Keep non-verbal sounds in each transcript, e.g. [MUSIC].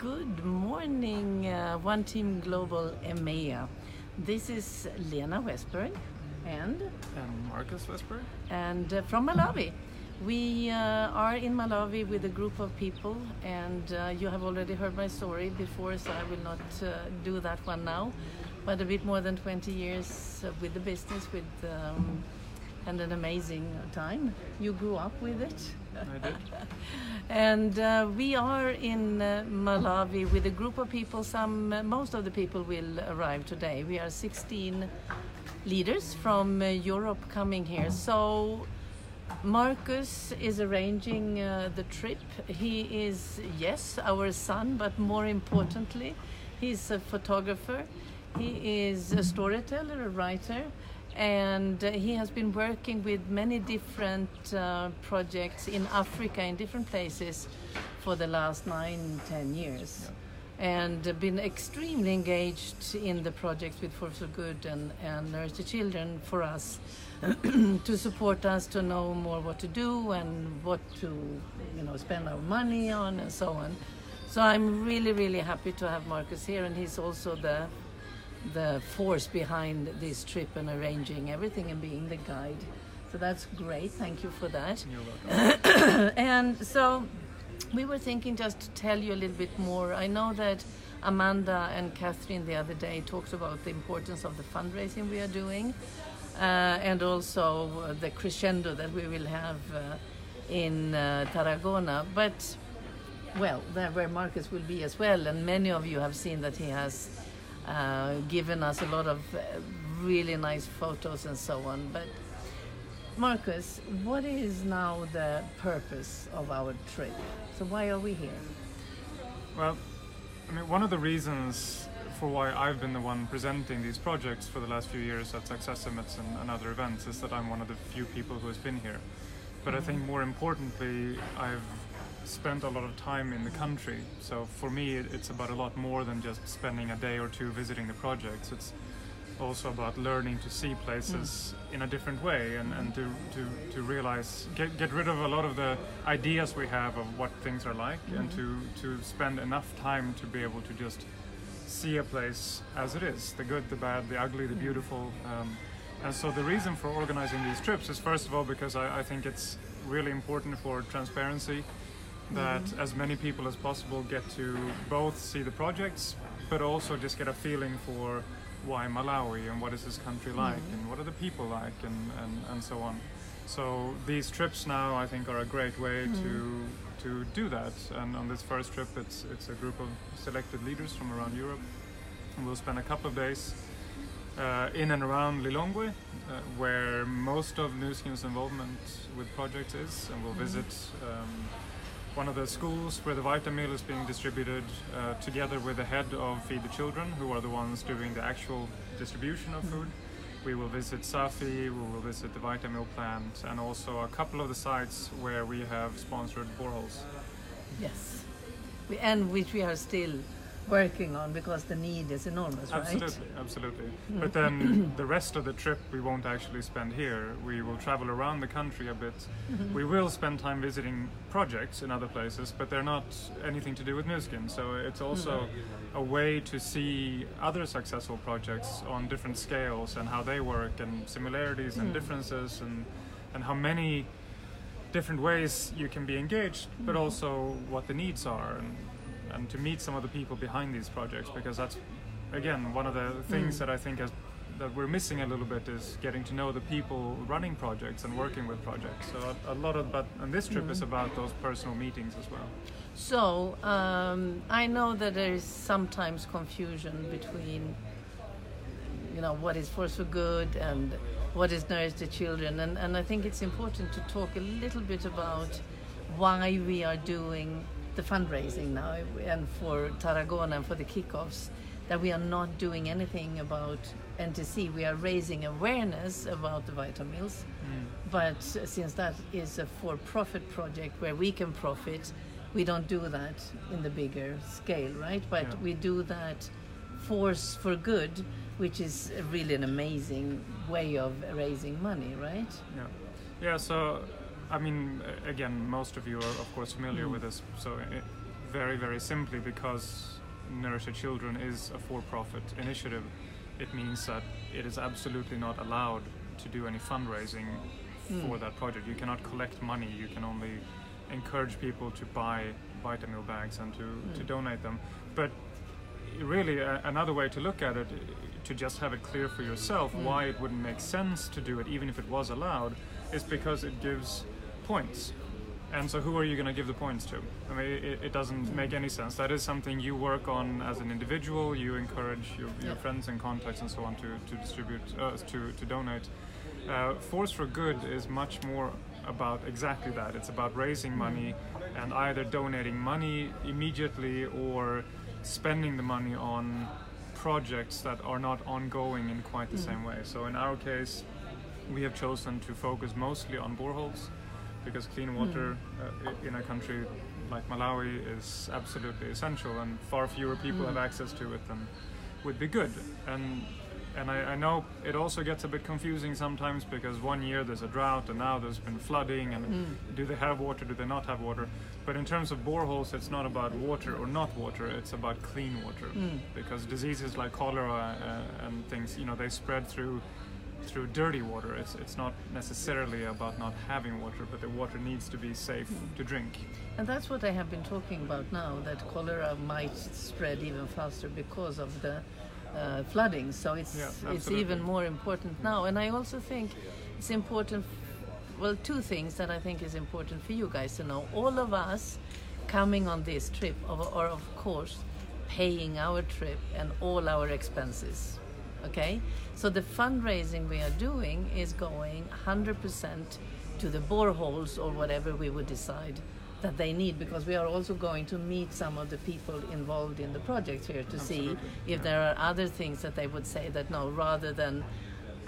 Good morning, uh, One Team Global EMEA. This is Lena Westberg and And Marcus Westberg. and uh, from Malawi. We uh, are in Malawi with a group of people, and uh, you have already heard my story before, so I will not uh, do that one now. But a bit more than 20 years uh, with the business, with um, and an amazing time. You grew up with it. And uh, we are in uh, Malawi with a group of people. Some, uh, most of the people will arrive today. We are 16 leaders from uh, Europe coming here. So Marcus is arranging uh, the trip. He is, yes, our son, but more importantly, he's a photographer. He is a storyteller, a writer, and he has been working with many different uh, projects in Africa, in different places, for the last nine, ten years. And uh, been extremely engaged in the projects with Force for Good and, and Nourish the Children for us [CLEARS THROAT] to support us to know more what to do and what to you know spend our money on and so on. So I'm really really happy to have Marcus here, and he's also the the force behind this trip and arranging everything and being the guide. So that's great. Thank you for that. You're welcome. [COUGHS] and so we were thinking just to tell you a little bit more. I know that Amanda and Catherine the other day talked about the importance of the fundraising we are doing uh, and also uh, the crescendo that we will have uh, in uh, Tarragona. But, well, there where Marcus will be as well, and many of you have seen that he has uh, given us a lot of uh, really nice photos and so on. But Marcus, what is now the purpose of our trip? So why are we here? Well, I mean, one of the reasons for why I've been the one presenting these projects for the last few years at Success Summits and, and other events is that I'm one of the few people who has been here. But I think more importantly, I've spent a lot of time in the country. So for me, it's about a lot more than just spending a day or two visiting the projects. It's also about learning to see places hmm. in a different way and, and to, to, to realize, get, get rid of a lot of the ideas we have of what things are like and hmm. to, to spend enough time to be able to just see a place as it is the good, the bad, the ugly, the hmm. beautiful. Um, and so the reason for organizing these trips is first of all because I, I think it's really important for transparency that as many people as possible get to both see the projects but also just get a feeling for why Malawi and what is this country like and what are the people like and, and, and so on. So these trips now I think are a great way to to do that. And on this first trip it's it's a group of selected leaders from around Europe. And we'll spend a couple of days uh, in and around Lilongwe, uh, where most of Nu Skin's involvement with projects is, and we'll visit um, one of the schools where the VitaMeal is being distributed uh, together with the head of Feed the Children, who are the ones doing the actual distribution of food. We will visit Safi, we will visit the VitaMeal plant, and also a couple of the sites where we have sponsored boreholes. Yes. We, and which we are still working on because the need is enormous, right? Absolutely, absolutely. Hmm. But then [COUGHS] the rest of the trip we won't actually spend here. We will travel around the country a bit. Mm-hmm. We will spend time visiting projects in other places, but they're not anything to do with Nu Skin. So it's also hmm. a way to see other successful projects on different scales and how they work and similarities and hmm. differences and and how many different ways you can be engaged, but also what the needs are and, and to meet some of the people behind these projects because that's again one of the things that I think has, that we're missing a little bit is getting to know the people running projects and working with projects. So a, a lot of but and this trip is about those personal meetings as well. So um, I know that there is sometimes confusion between, you know, what is Force for Good and what is Nourish the Children, and, and I think it's important to talk a little bit about why we are doing the fundraising now and for Tarragona and for the kickoffs. That we are not doing anything about NTC. We are raising awareness about the VitaMeals, mm. but since that is a for-profit project where we can profit, we don't do that in the bigger scale, right? But Yeah. we do that force for good, which is really an amazing way of raising money, right? Yeah, yeah. So, I mean, again, most of you are of course familiar with this. So, i very, very simply because Nourish Your Children is a for-profit initiative, it means that it is absolutely not allowed to do any fundraising Mm. for that project. You cannot collect money. You can only encourage people to buy VitaMeal bags and to, to Mm. donate them. But really, a, another way to look at it, to just have it clear for yourself Mm. why it wouldn't make sense to do it, even if it was allowed, is because it gives points. And so, who are you going to give the points to? I mean, it, it doesn't make any sense. That is something you work on as an individual. You encourage your, your friends and contacts and so on to, to distribute, uh, to, to donate. Uh, Force for Good is much more about exactly that. It's about raising money and either donating money immediately or spending the money on projects that are not ongoing in quite the Mm. same way. So, in our case, we have chosen to focus mostly on boreholes because clean water uh, in a country like Malawi is absolutely essential, and far fewer people Mm. have access to it than would be good. And and I, I know it also gets a bit confusing sometimes because one year there's a drought and now there's been flooding and Mm. do they have water, do they not have water? But in terms of boreholes, it's not about water or not water, it's about clean water Mm. because diseases like cholera uh, and things, you know, they spread through through dirty water. It's it's not necessarily about not having water, but the water needs to be safe Mm. to drink. And that's what I have been talking about now, that cholera might spread even faster because of the uh, flooding. So it's Yeah, it's even more important now. And I also think it's important. Well, two things that I think is important for you guys to know. All of us coming on this trip are, are of course paying our trip and all our expenses. Okay, so the fundraising we are doing is going 100% to the boreholes or whatever we would decide that they need because we are also going to meet some of the people involved in the project here to see if yeah. there are other things that they would say that no rather than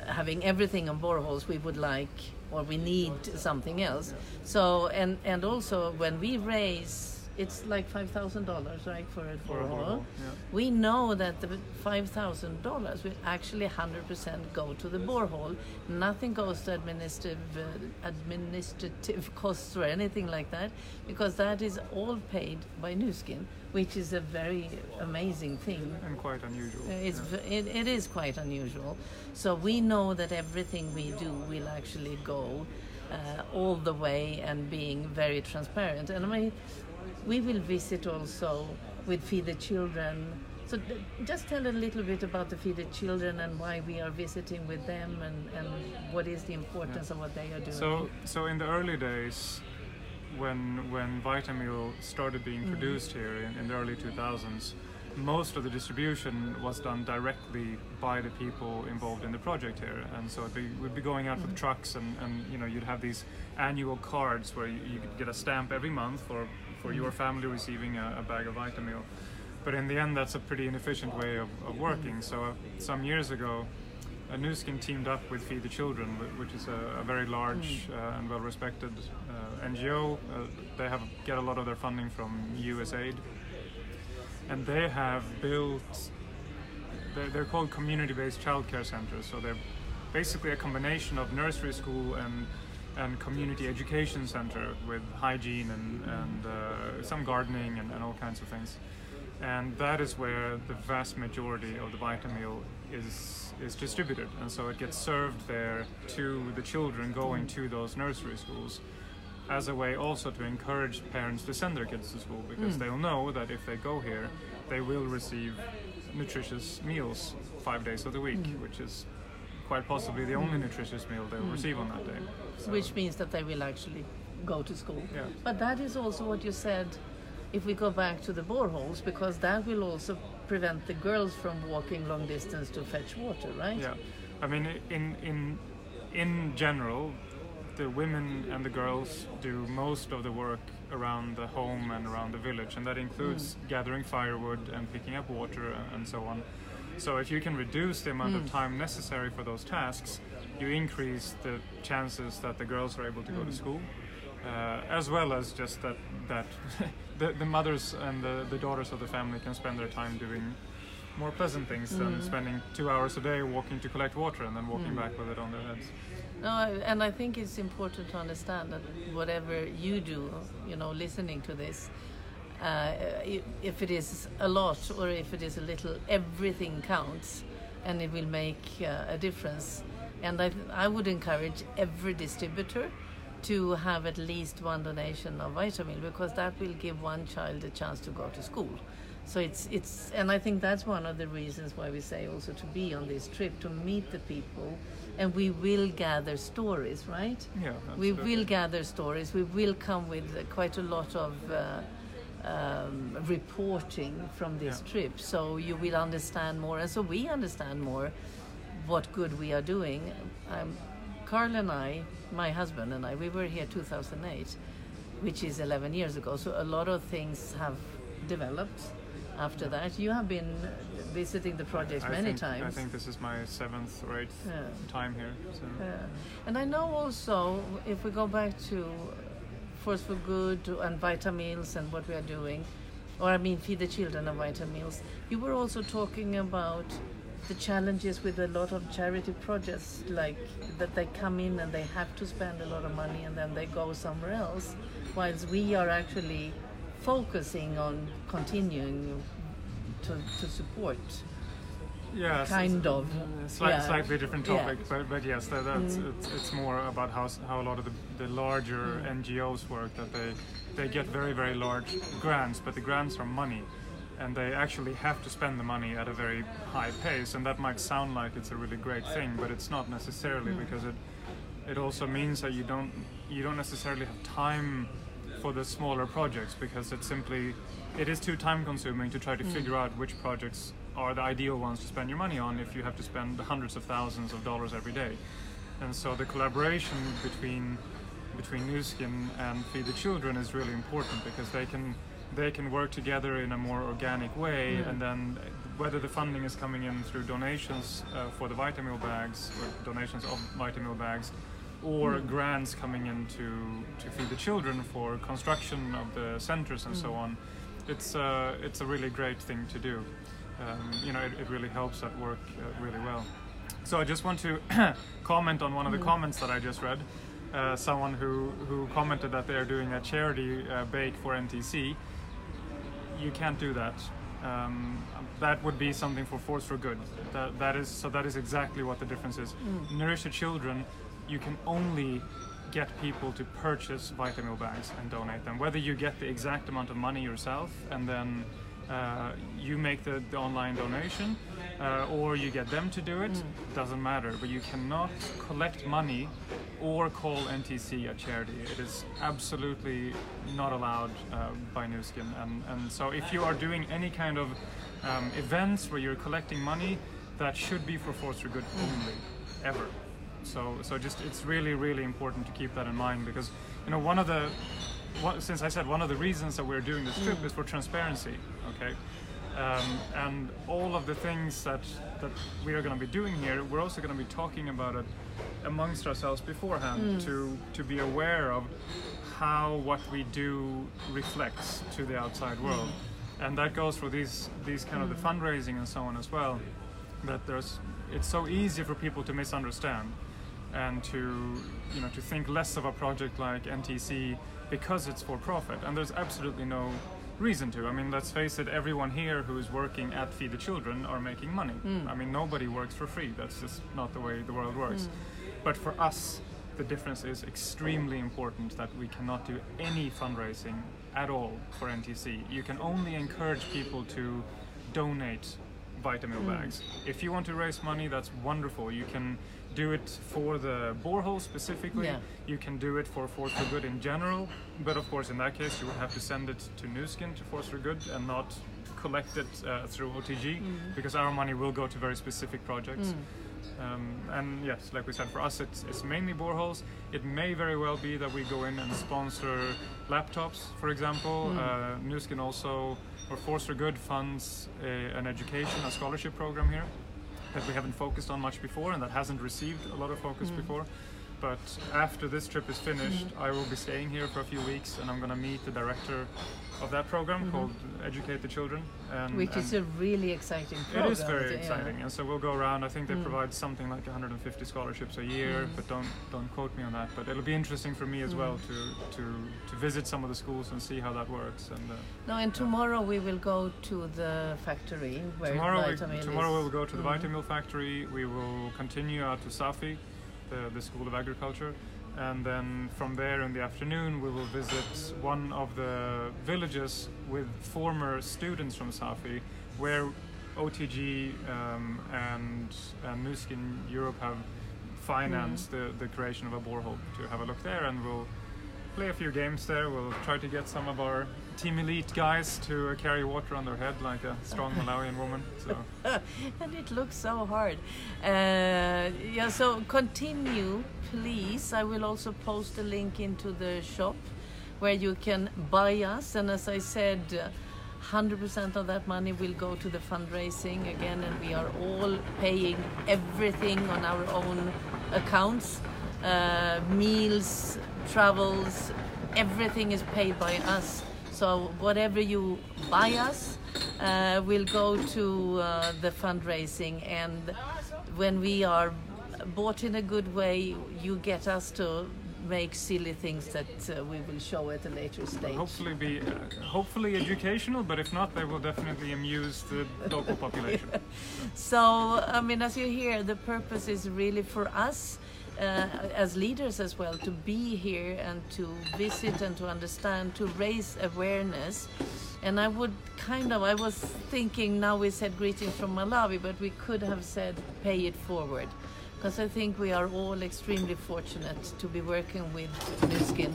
having everything on boreholes we would like or we need something else. So and and also when we raise it's like $5000 right for a For a borehole borehole, yeah. we know that the $5,000 will actually 100% go to the borehole. Nothing goes to administrative, uh, administrative [LAUGHS] costs or anything like that, because that is all paid by Nu Skin, which is a very amazing thing. And quite unusual. Uh, It's, yeah. v- it, it is quite unusual. So we know that everything we do will actually go uh, all the way and being very transparent. And I mean, we will visit also with Feed the Children. So th- just tell a little bit about the Feed the Children and why we are visiting with them and, and what is the importance of what they are doing. So, so in the early days, when when VitaMeal started being Mm-hmm. produced here in, in the early 2000s, most of the distribution was done directly by the people involved in the project here, and so it be, would be going out with Mm-hmm. trucks, and, and you know you'd have these annual cards where you, you could get a stamp every month for for your family receiving a, a bag of VitaMeal. But in the end, that's a pretty inefficient way of, of working. So uh, some years ago, uh, Nu Skin teamed up with Feed the Children, which is a, a very large uh, and well-respected uh, NGO. Uh, they have get a lot of their funding from USAID, and they have built. They're, they're called community-based childcare centers. So they're basically a combination of nursery school and and community education center with hygiene and, and uh, some gardening and, and all kinds of things. And that is where the vast majority of the VitaMeal is is distributed, and so it gets served there to the children going to those nursery schools, as a way also to encourage parents to send their kids to school because Mm. they'll know that if they go here, they will receive nutritious meals five days of the week, Mm. which is quite possibly the only nutritious meal they'll Mm. receive on that day. So- which means that they will actually go to school. Yeah. But that is also what you said. If we go back to the boreholes, because that will also prevent the girls from walking long distance to fetch water, right? Yeah, I mean, in in in general, the women and the girls do most of the work around the home and around the village, and that includes gathering firewood and picking up water and so on. So if you can reduce the amount of hmm. time necessary for those tasks, you increase the chances that the girls are able to go to hmm. school, uh, as well as just that that [LAUGHS] the, the mothers and the, the daughters of the family can spend their time doing more pleasant things than hmm. spending two hours a day walking to collect water and then walking back with it on their heads. No, and I think it's important to understand that whatever you do, you know, listening to this, uh, if it is a lot or if it is a little, everything counts, and it will make uh, a difference. And I, I would encourage every distributor to have at least one donation of vitamin because that will give one child a chance to go to school. So it's it's and I think that's one of the reasons why we say also to be on this trip to meet the people, and we will gather stories, right? Yeah, We will gather stories. We will come with quite a lot of uh, um, reporting from this Yeah. trip, so you will understand more, and so we understand more what good we are doing. Um, Carl and I, my husband and I, we were here 2008, which is 11 years ago. So a lot of things have developed after that. You have been visiting the project I many think, times. I think this is my seventh or eighth Yeah. time here. So. Yeah. And I know also, if we go back to Force for Good and VitaMeals and what we are doing, or I mean, Feed the Children and VitaMeals, you were also talking about the challenges with a lot of charity projects, like that they come in and they have to spend a lot of money and then they go somewhere else, whilst we are actually focusing on continuing to, to support. Yeah, so Kind of. Slight, Yeah. Slightly different Yeah. topic, but, but yes, that, that's Mm. it's, it's more about how how a lot of the, the larger Mm. NGOs work. That they they get very very large grants, but the grants are money, and they actually have to spend the money at a very high pace. And that might sound like it's a really great thing, but it's not necessarily Mm. because it it also means that you don't you don't necessarily have time for the smaller projects because it's simply it is too time consuming to try to Mm. figure out which projects are the ideal ones to spend your money on if you have to spend hundreds of thousands of dollars every day and so the collaboration between between Nu Skin and Feed the Children is really important because they can they can work together in a more organic way Mm. and then whether the funding is coming in through donations uh, for the VitaMeal bags or donations of VitaMeal bags or Mm. grants coming in to, to feed the children for construction of the centers and so Mm. on it's uh, it's a really great thing to do um, you know it, it really helps that work uh, really well so I just want to [COUGHS] comment on one of the Mm. comments that I just read. Uh, someone who, who commented that they are doing a charity uh, bake for NTC. You can't do that. Um, that would be something for Force for Good. That, that is so. That is exactly what the difference is. Mm. Nourish the children. You can only get people to purchase VitaMeal bags and donate them. Whether you get the exact amount of money yourself and then uh, you make the, the online donation, uh, or you get them to do it, Mm. doesn't matter. But you cannot collect money or call NTC a charity. It is absolutely not allowed uh, by Nu Skin. And, and so if you are doing any kind of um, events where you're collecting money, that should be for Force for Good only, ever. So, so just it's really, really important to keep that in mind because you know one of the one, since I said one of the reasons that we're doing this trip Mm. is for transparency. Okay, um, and all of the things that that we are going to be doing here, we're also going to be talking about it amongst ourselves beforehand Mm. to to be aware of how what we do reflects to the outside world, and that goes for these these kind of the fundraising and so on as well. That there's it's so easy for people to misunderstand and to you know to think less of a project like NTC because it's for profit and there's absolutely no reason to I mean let's face it everyone here who is working at Feed the Children are making money Mm. I mean nobody works for free that's just not the way the world works but for us the difference is extremely important that we cannot do any fundraising at all for NTC you can only encourage people to donate VitaMeal Mm. bags. If you want to raise money, that's wonderful. You can do it for the borehole specifically. Yeah. You can do it for Force for Good in general. But of course, in that case, you would have to send it to Nu Skin to Force for Good and not collect it uh, through OTG Mm. because our money will go to very specific projects. Mm. Um, and yes, like we said, for us it's, it's mainly boreholes. It may very well be that we go in and sponsor laptops, for example. Mm. Uh, Nu Skin also, or Force for Good funds a, an education, a scholarship program here that we haven't focused on much before and that hasn't received a lot of focus Mm. before. But after this trip is finished, I will be staying here for a few weeks and I'm going to meet the director of that program called Educate the Children. And, Which is a really exciting program. it is very yeah. exciting, and so we'll go around. I think they Mm. provide something like 150 scholarships a year, Mm. but don't don't quote me on that. But it'll be interesting for me as well Mm. to to to visit some of the schools and see how that works. And uh, No, and tomorrow we will go to the factory where tomorrow, we, tomorrow is. we'll go to the Mhm. VitaMeal factory. We will continue out to Safi, the, the School of Agriculture, and then from there in the afternoon we will visit one of the villages with former students from Safi, where OTG um, and, and Nu Skin Europe have financed the, the creation of a borehole to have a look there, and we'll play a few games there. We'll try to get some of our team elite guys to uh, carry water on their head like a strong Malawian woman. So [LAUGHS] and it looks so hard. Uh, yeah, so continue, please. I will also post a link into the shop where you can buy us. And as I said, uh, 100% of that money will go to the fundraising again, and we are all paying everything on our own accounts uh, meals, travels, everything is paid by us. So whatever you buy us uh, will go to uh, the fundraising, and when we are bought in a good way, you get us to make silly things that uh, we will show at a later stage. hopefully be uh, hopefully educational, but if not, they will definitely amuse the local population. [LAUGHS] So, I mean, as you hear, the purpose is really for us uh, as leaders as well to be here and to visit and to understand, to raise awareness. And I would kind of, I was thinking now we said greetings from Malawi, but we could have said pay it forward. Because I think we are all extremely fortunate to be working with Nu Skin.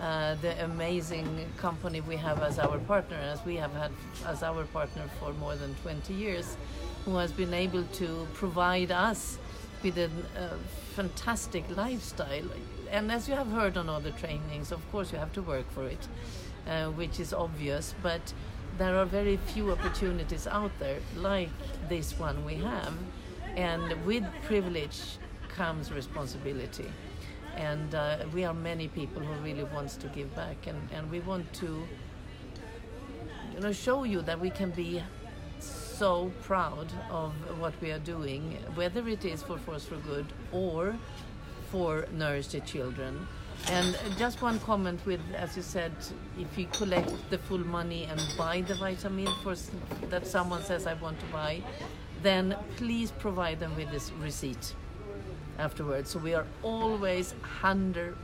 Uh, the amazing company we have as our partner, as we have had as our partner for more than 20 years, who has been able to provide us with a uh, fantastic lifestyle. And as you have heard on other trainings, of course, you have to work for it, uh, which is obvious, but there are very few opportunities out there like this one we have. And with privilege comes responsibility and uh, we are many people who really wants to give back and, and we want to you know show you that we can be so proud of what we are doing whether it is for force for good or for nourish the children and just one comment with as you said if you collect the full money and buy the vitamin for that someone says i want to buy then please provide them with this receipt afterwards. So we are always 100%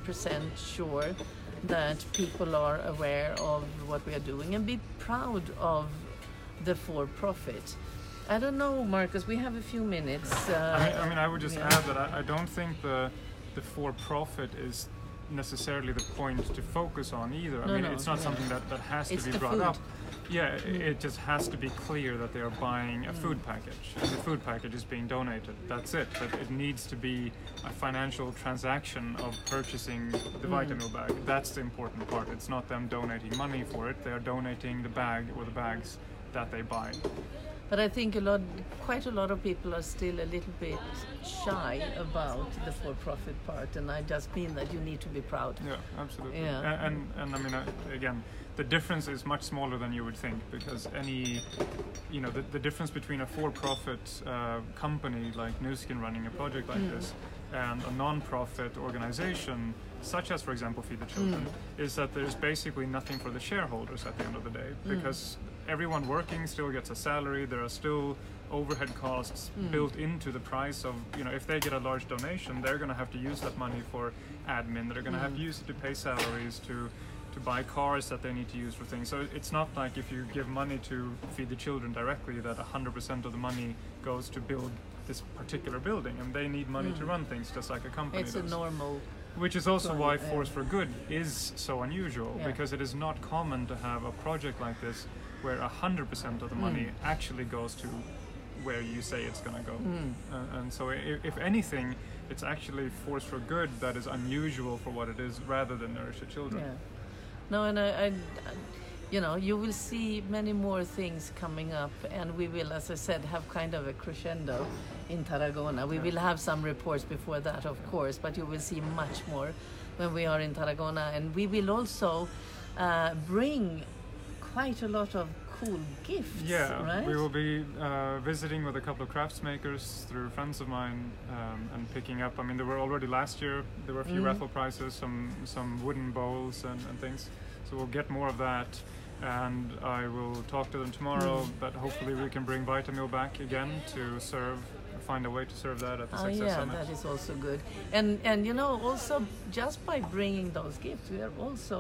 sure that people are aware of what we are doing and be proud of the for profit. I don't know, Marcus, we have a few minutes. Uh, I mean, I mean, I would just yeah. add that I, I don't think the the for profit is necessarily the point to focus on either. I No, mean, no, it's not something that, that has It's to be brought food. up. Yeah, Mm. it just has to be clear that they are buying a food package. And the food package is being donated. That's it. But it needs to be a financial transaction of purchasing the Mm. VitaMeal bag. That's the important part. It's not them donating money for it. They are donating the bag or the bags that they buy. But I think a lot, quite a lot of people are still a little bit shy about the for-profit part, and I just mean that you need to be proud. Yeah, absolutely. Yeah. A- And, and I mean, uh, again, the difference is much smaller than you would think because any, you know, the, the difference between a for-profit uh, company like Nu Skin running a project like Mm. this and a non-profit organization such as, for example, Feed the Children, Mm. is that there's basically nothing for the shareholders at the end of the day Mm. because everyone working still gets a salary. There are still overhead costs Mm. built into the price of you know if they get a large donation they're going to have to use that money for admin they're going to have to Mm. use it to pay salaries to to buy cars that they need to use for things so it's not like if you give money to feed the children directly that 100% of the money goes to build this particular building and they need money to Mm. run things just like a company It's a does normal. which is also why. Force for Good is so unusual Yeah. because it is not common to have a project like this where 100% of the money Mm. actually goes to where you say it's going to go. Mm. Uh, and so, if, if anything, it's actually Force for Good that is unusual for what it is rather than Nourish the Children. Yeah. No, and I, I, you know, you will see many more things coming up, and we will, as I said, have kind of a crescendo in Tarragona. We Yeah. will have some reports before that, of course, but you will see much more when we are in Tarragona, and we will also uh, bring quite a lot of cool gifts. Yeah, right? we will be uh, visiting with a couple of crafts makers through friends of mine um, and picking up. I mean, there were already last year. There were a few Mm. raffle prizes, some some wooden bowls and, and things. So we'll get more of that, and I will talk to them tomorrow. Mm. But hopefully, we can bring VitaMeal back again to serve, find a way to serve that at the Oh Success yeah, Summit. that is also good. And and you know also just by bringing those gifts, we are also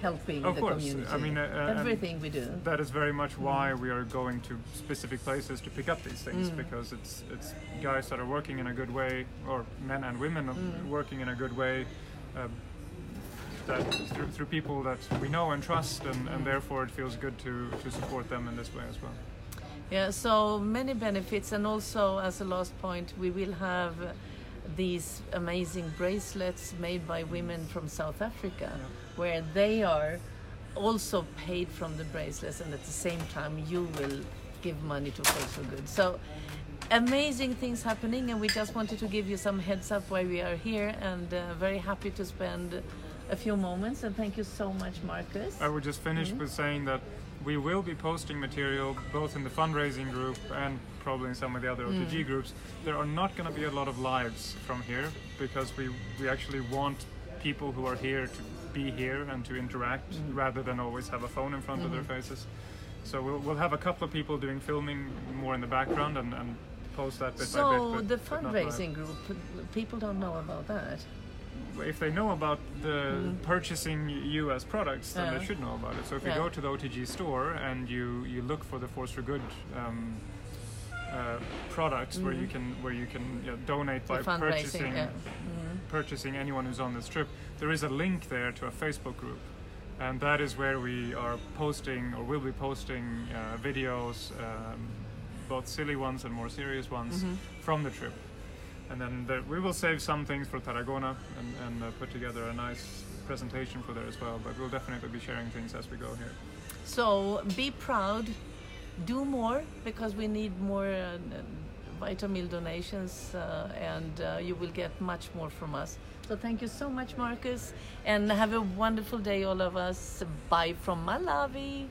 helping Of the course. community. I mean, uh, uh, everything we do. that is very much why we are going to specific places to pick up these things Mm. because it's it's guys that are working in a good way or men and women Mm. working in a good way um, that through, through people that we know and trust and, Mm. and therefore it feels good to, to support them in this way as well Yeah, so many benefits, and also as a last point, we will have uh, these amazing bracelets made by women from South Africa, where they are also paid from the bracelets, and at the same time, you will give money to Social Good. So amazing things happening, and we just wanted to give you some heads up why we are here, and uh, very happy to spend a few moments. And thank you so much, Marcus. I would just finish with saying that we will be posting material both in the fundraising group and probably in some of the other OTG groups. There are not going to be a lot of lives from here because we, we actually want people who are here to be here and to interact rather than always have a phone in front of their faces. So we'll, we'll have a couple of people doing filming more in the background and, and post that bit by So bit. but- the but not live. fundraising group, people don't know about that. if they know about the purchasing US products, then Mm. Yeah. they should know about it. So if you go to the OTG store and you, you look for the Force for Good um, uh, products where you can where you can know, donate Mm-hmm. The by purchasing yeah. Mm-hmm. Purchasing anyone who's on this trip, there is a link there to a Facebook group. And that is where we are posting or will be posting uh, videos, um, both silly ones and more serious ones Mm-hmm. from the trip. And then there, we will save some things for Tarragona and, and uh, put together a nice presentation for there as well. But we'll definitely be sharing things as we go here. So be proud, do more because we need more uh, VitaMeal donations, uh, and uh, you will get much more from us. So thank you so much, Marcus, and have a wonderful day, all of us. Bye from Malawi.